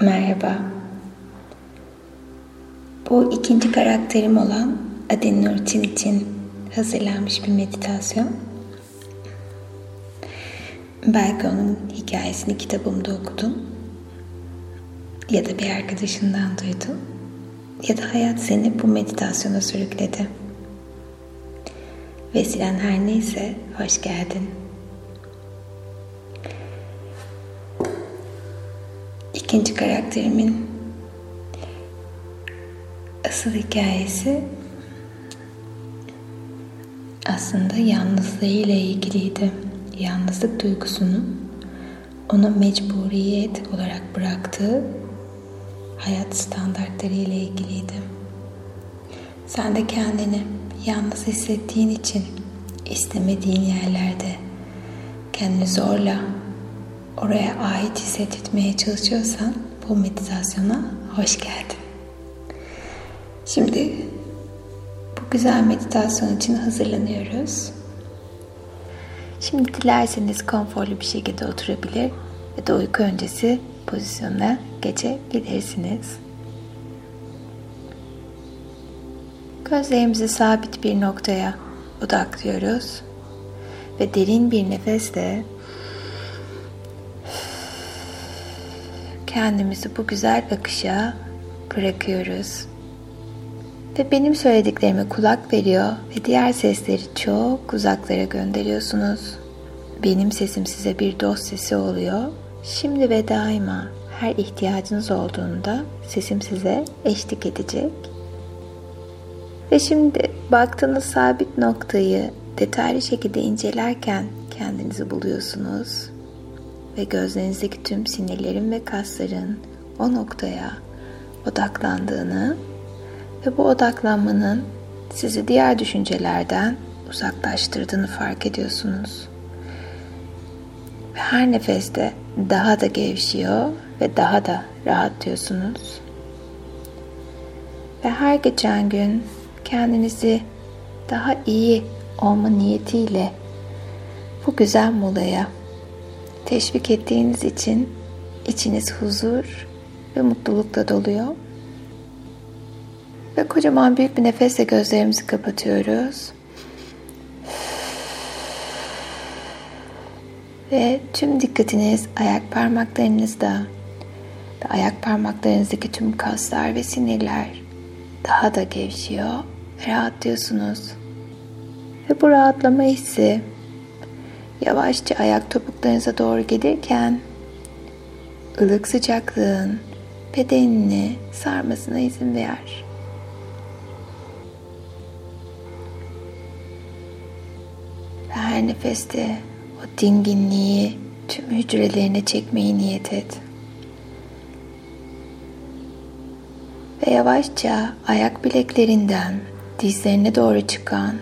Merhaba. Bu ikinci karakterim olan Adin Nurçin için hazırlanmış bir meditasyon. Belki onun hikayesini kitabımda okudum. Ya da bir arkadaşından duydum. Ya da hayat seni bu meditasyona sürükledi. Vesilen her neyse hoş geldin. İkinci karakterimin asıl hikayesi aslında yalnızlığıyla ilgiliydi. Yalnızlık duygusunun onu mecburiyet olarak bıraktığı hayat standartları ile ilgiliydi. Sen de kendini yalnız hissettiğin için istemediğin yerlerde kendini zorla oraya ait hissetmeye çalışıyorsan bu meditasyona hoş geldin. Şimdi bu güzel meditasyon için hazırlanıyoruz. Şimdi dilerseniz konforlu bir şekilde oturabilir ya da uyku öncesi pozisyona geçebilirsiniz. Gözlerimizi sabit bir noktaya odaklıyoruz ve derin bir nefesle kendimizi bu güzel akışa bırakıyoruz. Ve benim söylediklerime kulak veriyor ve diğer sesleri çok uzaklara gönderiyorsunuz. Benim sesim size bir dost sesi oluyor. Şimdi ve daima her ihtiyacınız olduğunda sesim size eşlik edecek. Ve şimdi baktığınız sabit noktayı detaylı şekilde incelerken kendinizi buluyorsunuz ve gözlerinizdeki tüm sinirlerin ve kasların o noktaya odaklandığını ve bu odaklanmanın sizi diğer düşüncelerden uzaklaştırdığını fark ediyorsunuz. Ve her nefeste daha da gevşiyor ve daha da rahatlıyorsunuz. Ve her geçen gün kendinizi daha iyi olma niyetiyle bu güzel molaya teşvik ettiğiniz için içiniz huzur ve mutlulukla doluyor. Ve kocaman büyük bir nefesle gözlerimizi kapatıyoruz. Ve tüm dikkatiniz ayak parmaklarınızda ve ayak parmaklarınızdaki tüm kaslar ve sinirler daha da gevşiyor ve rahatlıyorsunuz. Ve bu rahatlama hissi yavaşça ayak topuklarınıza doğru gelirken ılık sıcaklığın bedenini sarmasına izin ver. Ve her nefeste o dinginliği tüm hücrelerine çekmeyi niyet et. Ve yavaşça ayak bileklerinden dizlerine doğru çıkan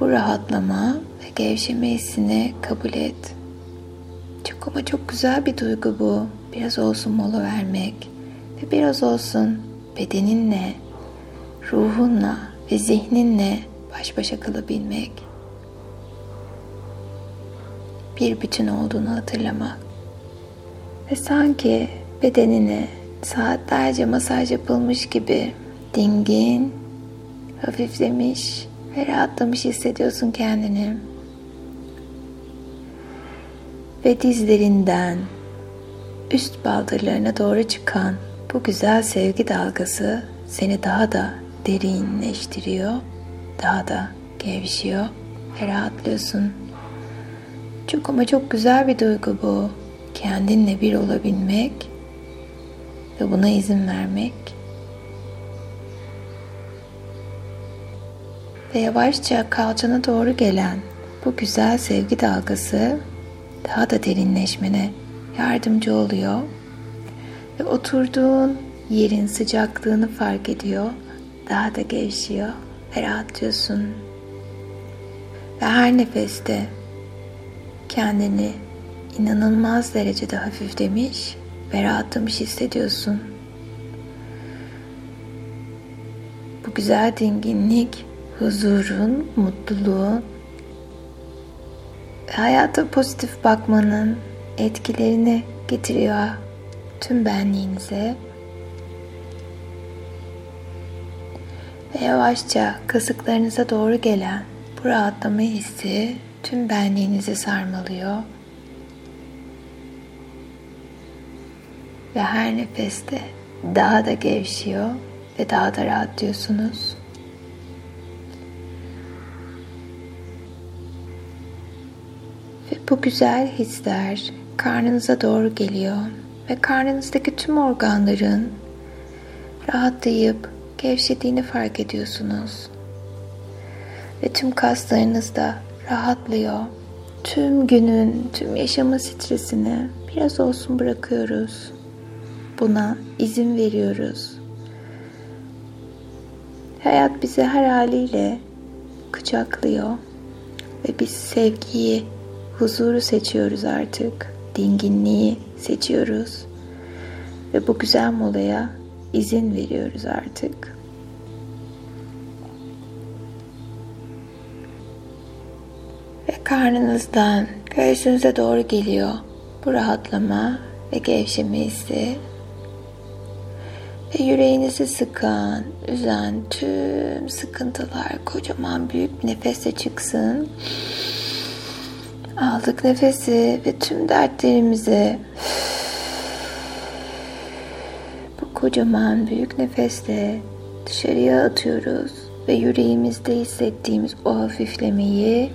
bu rahatlama gevşeme hissini kabul et. Çok ama çok güzel bir duygu bu. Biraz olsun mola vermek ve biraz olsun bedeninle, ruhunla ve zihninle baş başa kalabilmek. Bir bütün olduğunu hatırlamak. Ve sanki bedenine saatlerce masaj yapılmış gibi dingin, hafiflemiş ve rahatlamış hissediyorsun kendini ve dizlerinden üst baldırlarına doğru çıkan bu güzel sevgi dalgası seni daha da derinleştiriyor, daha da gevşiyor ve rahatlıyorsun. Çok ama çok güzel bir duygu bu. Kendinle bir olabilmek ve buna izin vermek. Ve yavaşça kalçana doğru gelen bu güzel sevgi dalgası daha da derinleşmene yardımcı oluyor. Ve oturduğun yerin sıcaklığını fark ediyor. Daha da gevşiyor ve rahatlıyorsun. Ve her nefeste kendini inanılmaz derecede hafiflemiş ve rahatlamış hissediyorsun. Bu güzel dinginlik, huzurun, mutluluğun hayata pozitif bakmanın etkilerini getiriyor tüm benliğinize ve yavaşça kasıklarınıza doğru gelen bu rahatlama hissi tüm benliğinizi sarmalıyor. Ve her nefeste daha da gevşiyor ve daha da rahatlıyorsunuz. Bu güzel hisler karnınıza doğru geliyor ve karnınızdaki tüm organların rahatlayıp gevşediğini fark ediyorsunuz. Ve tüm kaslarınız da rahatlıyor. Tüm günün, tüm yaşama stresini biraz olsun bırakıyoruz. Buna izin veriyoruz. Hayat bizi her haliyle kucaklıyor ve biz sevgiyi, huzuru seçiyoruz artık. Dinginliği seçiyoruz. Ve bu güzel molaya izin veriyoruz artık. Ve karnınızdan göğsünüze doğru geliyor bu rahatlama ve gevşeme hissi. Ve yüreğinizi sıkan, üzen tüm sıkıntılar kocaman büyük bir nefesle çıksın. Aldık nefesi ve tüm dertlerimizi bu kocaman büyük nefesle dışarıya atıyoruz ve yüreğimizde hissettiğimiz o hafiflemeyi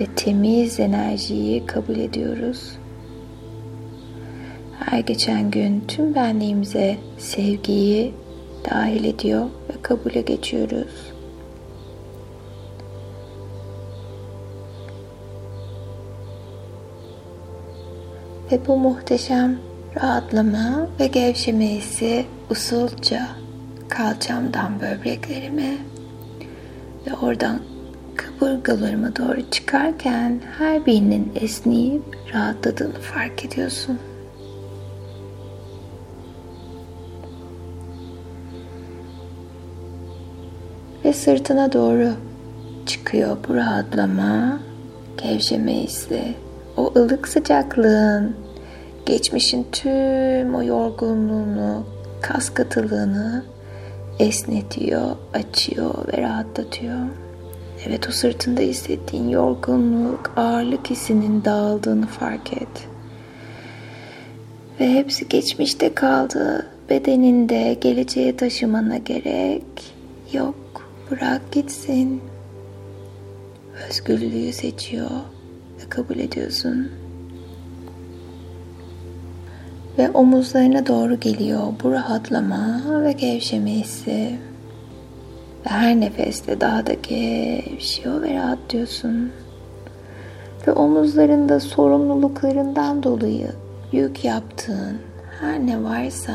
ve temiz enerjiyi kabul ediyoruz. Her geçen gün tüm benliğimize sevgiyi dahil ediyor ve kabule geçiyoruz. Ve bu muhteşem rahatlama ve gevşeme hissi usulca kalçamdan böbreklerime ve oradan kaburgalarıma doğru çıkarken her birinin esneyip rahatladığını fark ediyorsun. Ve sırtına doğru çıkıyor bu rahatlama, gevşeme hissi. O ılık sıcaklığın, geçmişin tüm o yorgunluğunu, kas katılığını esnetiyor, açıyor ve rahatlatıyor. Evet o sırtında hissettiğin yorgunluk, ağırlık hissinin dağıldığını fark et. Ve hepsi geçmişte kaldı. Bedeninde geleceğe taşımana gerek yok. Bırak gitsin. Özgürlüğü seçiyor ve kabul ediyorsun. Ve omuzlarına doğru geliyor bu rahatlama ve gevşeme hissi. Ve her nefeste daha da gevşiyor ve rahatlıyorsun. Ve omuzlarında sorumluluklarından dolayı yük yaptığın her ne varsa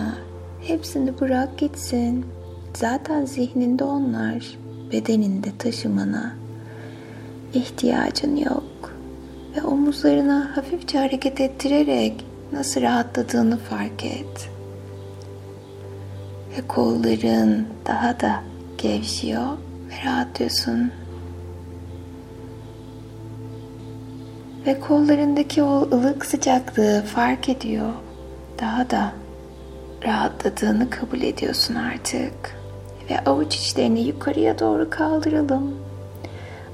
hepsini bırak gitsin. Zaten zihninde onlar, bedeninde taşımana ihtiyacın yok. Ve omuzlarına hafifçe hareket ettirerek nasıl rahatladığını fark et. Ve kolların daha da gevşiyor ve rahatlıyorsun. Ve kollarındaki o ılık sıcaklığı fark ediyor. Daha da rahatladığını kabul ediyorsun artık. Ve avuç içlerini yukarıya doğru kaldıralım.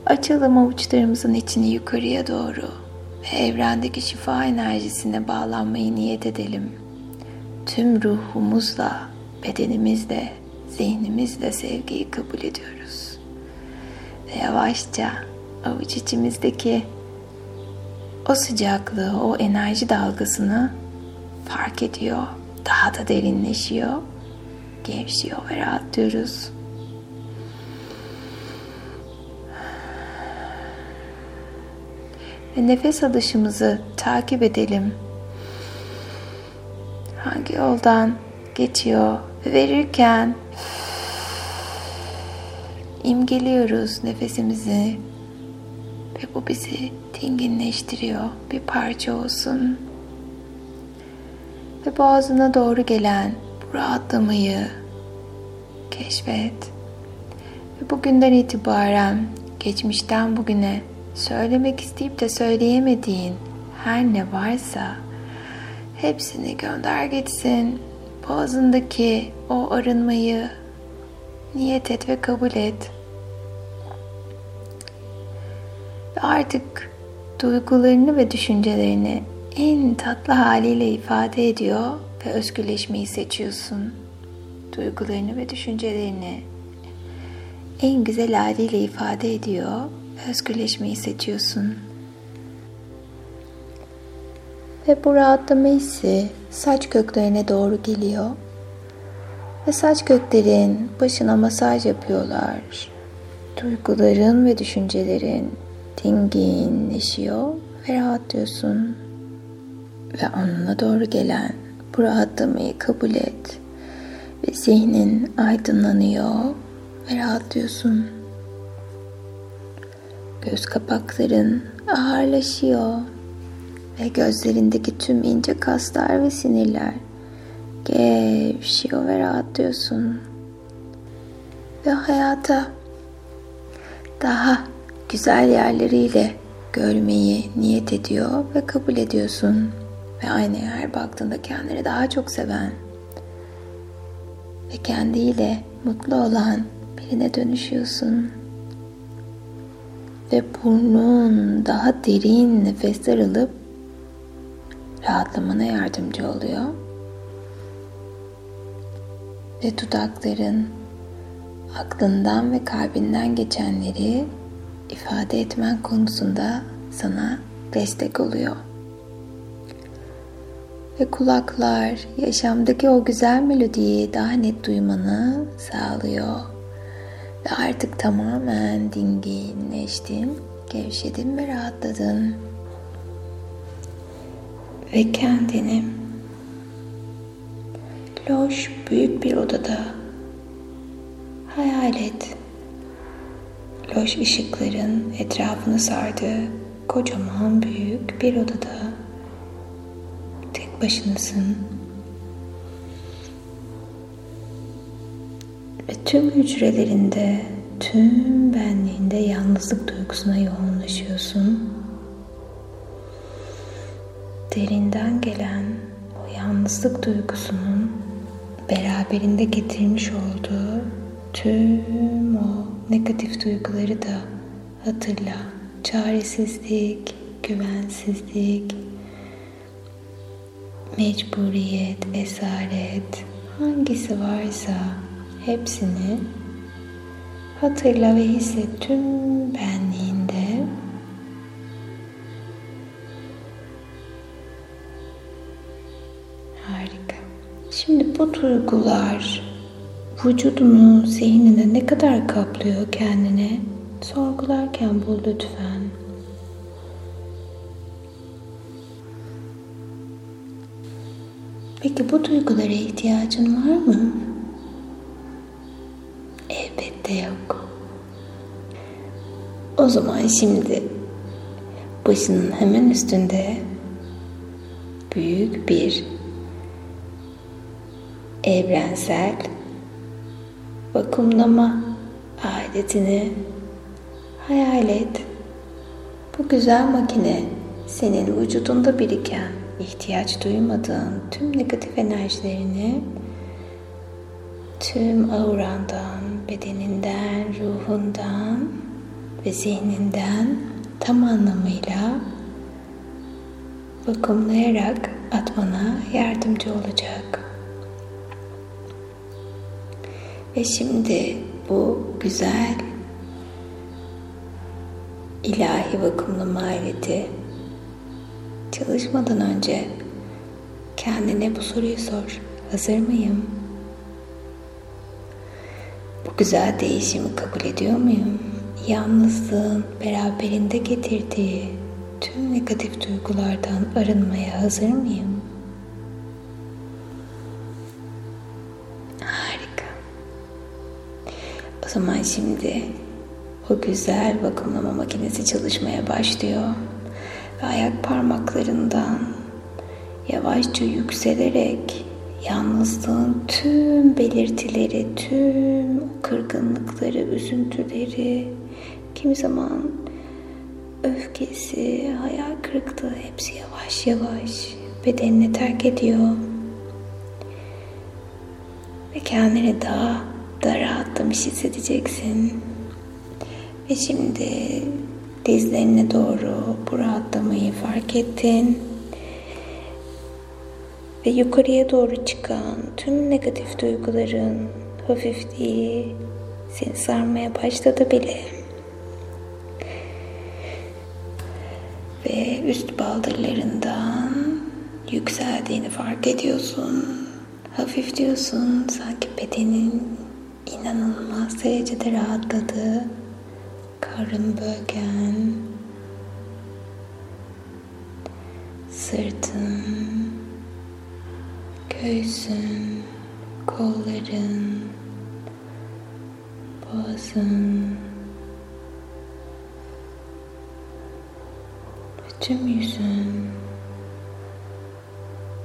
Açalım avuçlarımızın içini yukarıya doğru ve evrendeki şifa enerjisine bağlanmayı niyet edelim. Tüm ruhumuzla, bedenimizle zihnimizle sevgiyi kabul ediyoruz. Ve yavaşça avuç içimizdeki o sıcaklığı, o enerji dalgasını fark ediyor. Daha da derinleşiyor, gevşiyor ve rahatlıyoruz. Ve nefes alışımızı takip edelim. Hangi yoldan geçiyor ve verirken imgeliyoruz nefesimizi ve bu bizi dinginleştiriyor. Bir parça olsun. Ve boğazına doğru gelen bu rahatlamayı keşfet. Ve bugünden itibaren geçmişten bugüne söylemek isteyip de söyleyemediğin her ne varsa hepsini gönder gitsin. Boğazındaki o arınmayı niyet et ve kabul et. Ve artık duygularını ve düşüncelerini en tatlı haliyle ifade ediyor ve özgürleşmeyi seçiyorsun. Duygularını ve düşüncelerini en güzel haliyle ifade ediyor özgürleşmeyi seçiyorsun. Ve bu rahatlama hissi saç köklerine doğru geliyor. Ve saç köklerin başına masaj yapıyorlar. Duyguların ve düşüncelerin dinginleşiyor ve rahatlıyorsun. Ve onunla doğru gelen bu rahatlamayı kabul et. Ve zihnin aydınlanıyor ve rahatlıyorsun. Göz kapakların ağırlaşıyor ve gözlerindeki tüm ince kaslar ve sinirler gevşiyor ve rahatlıyorsun. Ve hayata daha güzel yerleriyle görmeyi niyet ediyor ve kabul ediyorsun. Ve aynaya her baktığında kendini daha çok seven ve kendiyle mutlu olan birine dönüşüyorsun. Ve burnun daha derin nefesler alıp rahatlamana yardımcı oluyor. Ve dudakların aklından ve kalbinden geçenleri ifade etmen konusunda sana destek oluyor. Ve kulaklar yaşamdaki o güzel melodiyi daha net duymanı sağlıyor. Ve artık tamamen dinginleştin, gevşedin ve rahatladın ve kendini loş büyük bir odada hayal et. Loş ışıkların etrafını sardığı kocaman büyük bir odada tek başınasın. Ve tüm hücrelerinde, tüm benliğinde yalnızlık duygusuna yoğunlaşıyorsun derinden gelen o yalnızlık duygusunun beraberinde getirmiş olduğu tüm o negatif duyguları da hatırla. Çaresizlik, güvensizlik, mecburiyet, esaret hangisi varsa hepsini hatırla ve hisset tüm benliğinde Şimdi bu duygular vücudunu, zihnine ne kadar kaplıyor kendine sorgularken bul lütfen. Peki bu duygulara ihtiyacın var mı? Elbette yok. O zaman şimdi başının hemen üstünde büyük bir evrensel vakumlama aletini hayal et. Bu güzel makine senin vücudunda biriken ihtiyaç duymadığın tüm negatif enerjilerini tüm aurandan, bedeninden, ruhundan ve zihninden tam anlamıyla vakumlayarak atmana yardımcı olacak. Ve şimdi bu güzel ilahi vakumlama aleti çalışmadan önce kendine bu soruyu sor. Hazır mıyım? Güzel değişimi kabul ediyor muyum? Yalnızlığın beraberinde getirdiği tüm negatif duygulardan arınmaya hazır mıyım? zaman şimdi o güzel vakumlama makinesi çalışmaya başlıyor. Ve ayak parmaklarından yavaşça yükselerek yalnızlığın tüm belirtileri, tüm kırgınlıkları, üzüntüleri, kimi zaman öfkesi, hayal kırıklığı hepsi yavaş yavaş bedenini terk ediyor. Ve kendini daha da rahatlamış hissedeceksin. Ve şimdi dizlerine doğru bu rahatlamayı fark ettin. Ve yukarıya doğru çıkan tüm negatif duyguların hafifliği seni sarmaya başladı bile. Ve üst baldırlarından yükseldiğini fark ediyorsun. Hafif diyorsun sanki bedenin inanılmaz derecede rahatladı. Karın bölgen, sırtın, göğsün, kolların, boğazın, tüm yüzün,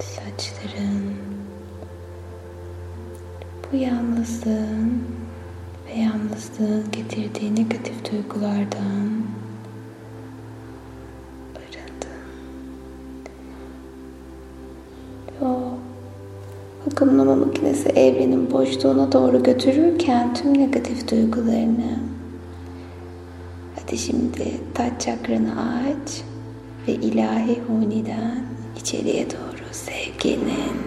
saçların, bu yalnızlığın ve yalnızlığın getirdiği negatif duygulardan makinesi evrenin boşluğuna doğru götürürken tüm negatif duygularını hadi şimdi taç çakranı aç ve ilahi huniden içeriye doğru sevginin,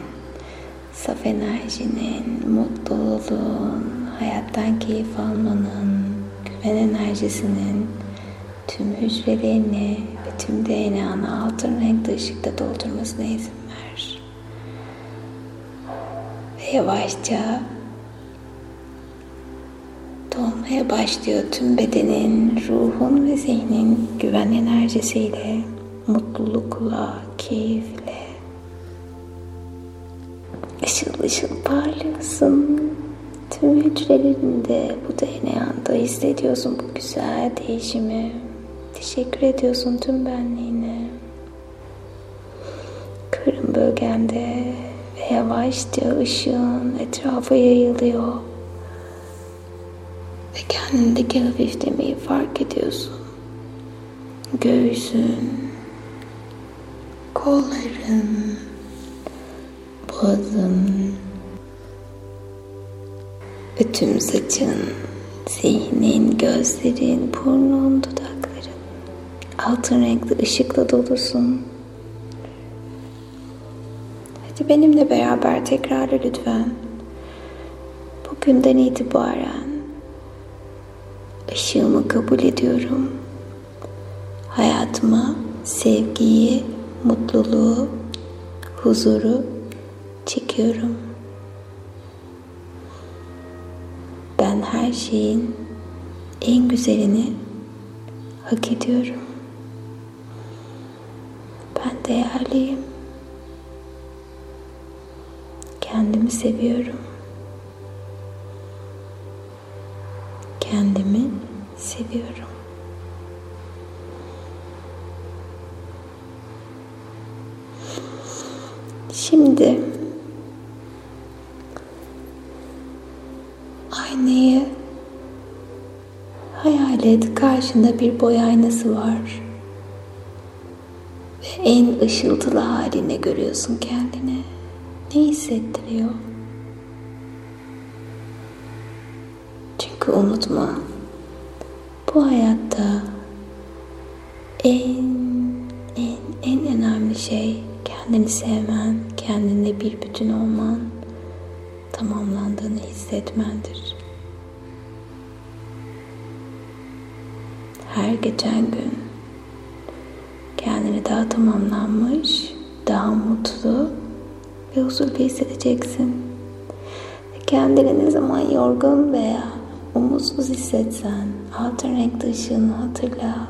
saf enerjinin, mutluluğun, hayattan keyif almanın, güven enerjisinin tüm hücrelerini ve tüm DNA'nı altın renkli ışıkta doldurmasına izin ver. Yavaşça dolmaya başlıyor tüm bedenin, ruhun ve zihnin güven enerjisiyle, mutlulukla, keyifle. Işıl ışıl parlıyorsun. Tüm hücrelerinde bu DNA'da hissediyorsun bu güzel değişimi. Teşekkür ediyorsun tüm benliğine. Karın bölgende yavaşça ışığın etrafa yayılıyor. Ve kendindeki hafiflemeyi fark ediyorsun. Göğsün, kolların, boğazın, ve tüm saçın, zihnin, gözlerin, burnun, dudakların altın renkli ışıkla dolusun. Hadi benimle beraber tekrarla lütfen. Bugünden itibaren ışığımı kabul ediyorum. Hayatıma sevgiyi, mutluluğu, huzuru çekiyorum. Ben her şeyin en güzelini hak ediyorum. Ben değerliyim. Kendimi seviyorum. Kendimi seviyorum. Şimdi aynayı hayal et karşında bir boy aynası var. Ve en ışıltılı haline görüyorsun kendini. Ne hissettiriyor? Çünkü unutma bu hayatta en en en önemli şey kendini sevmen, kendinle bir bütün olman, tamamlandığını hissetmendir. Her geçen gün kendini daha tamamlanmış, daha mutlu ve huzurlu hissedeceksin. Kendini ne zaman yorgun veya umutsuz hissetsen altın renkli ışığını hatırla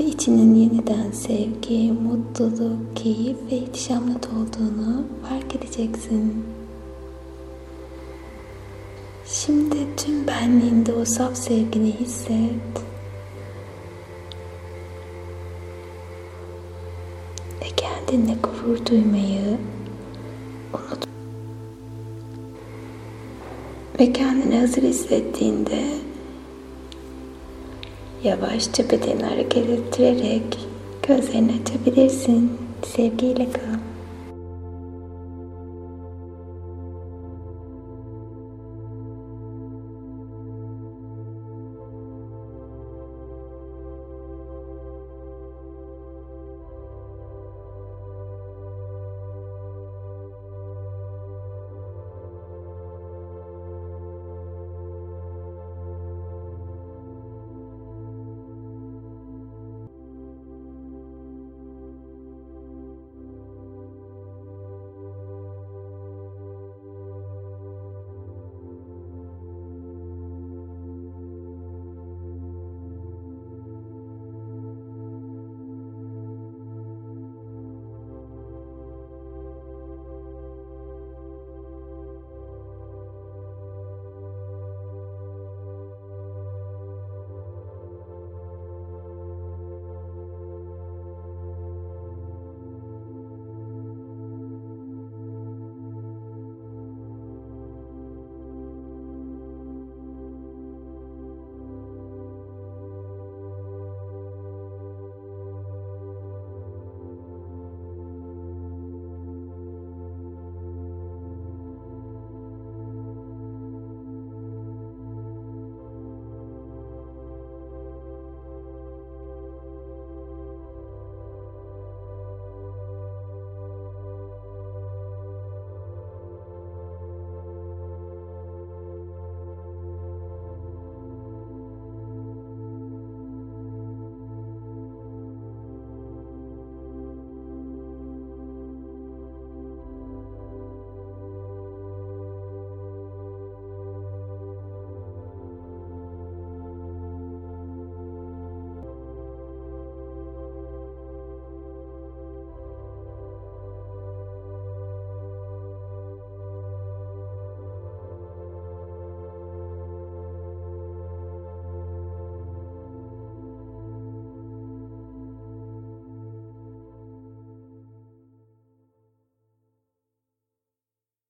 ve içinin yeniden sevgi, mutluluk, keyif ve ihtişamla dolduğunu fark edeceksin. Şimdi tüm benliğinde o saf sevgini hisset. Ve kendinle gurur duymayı Ve kendini hazır hissettiğinde yavaşça bedeni hareket ettirerek gözlerini açabilirsin. Sevgiyle kal.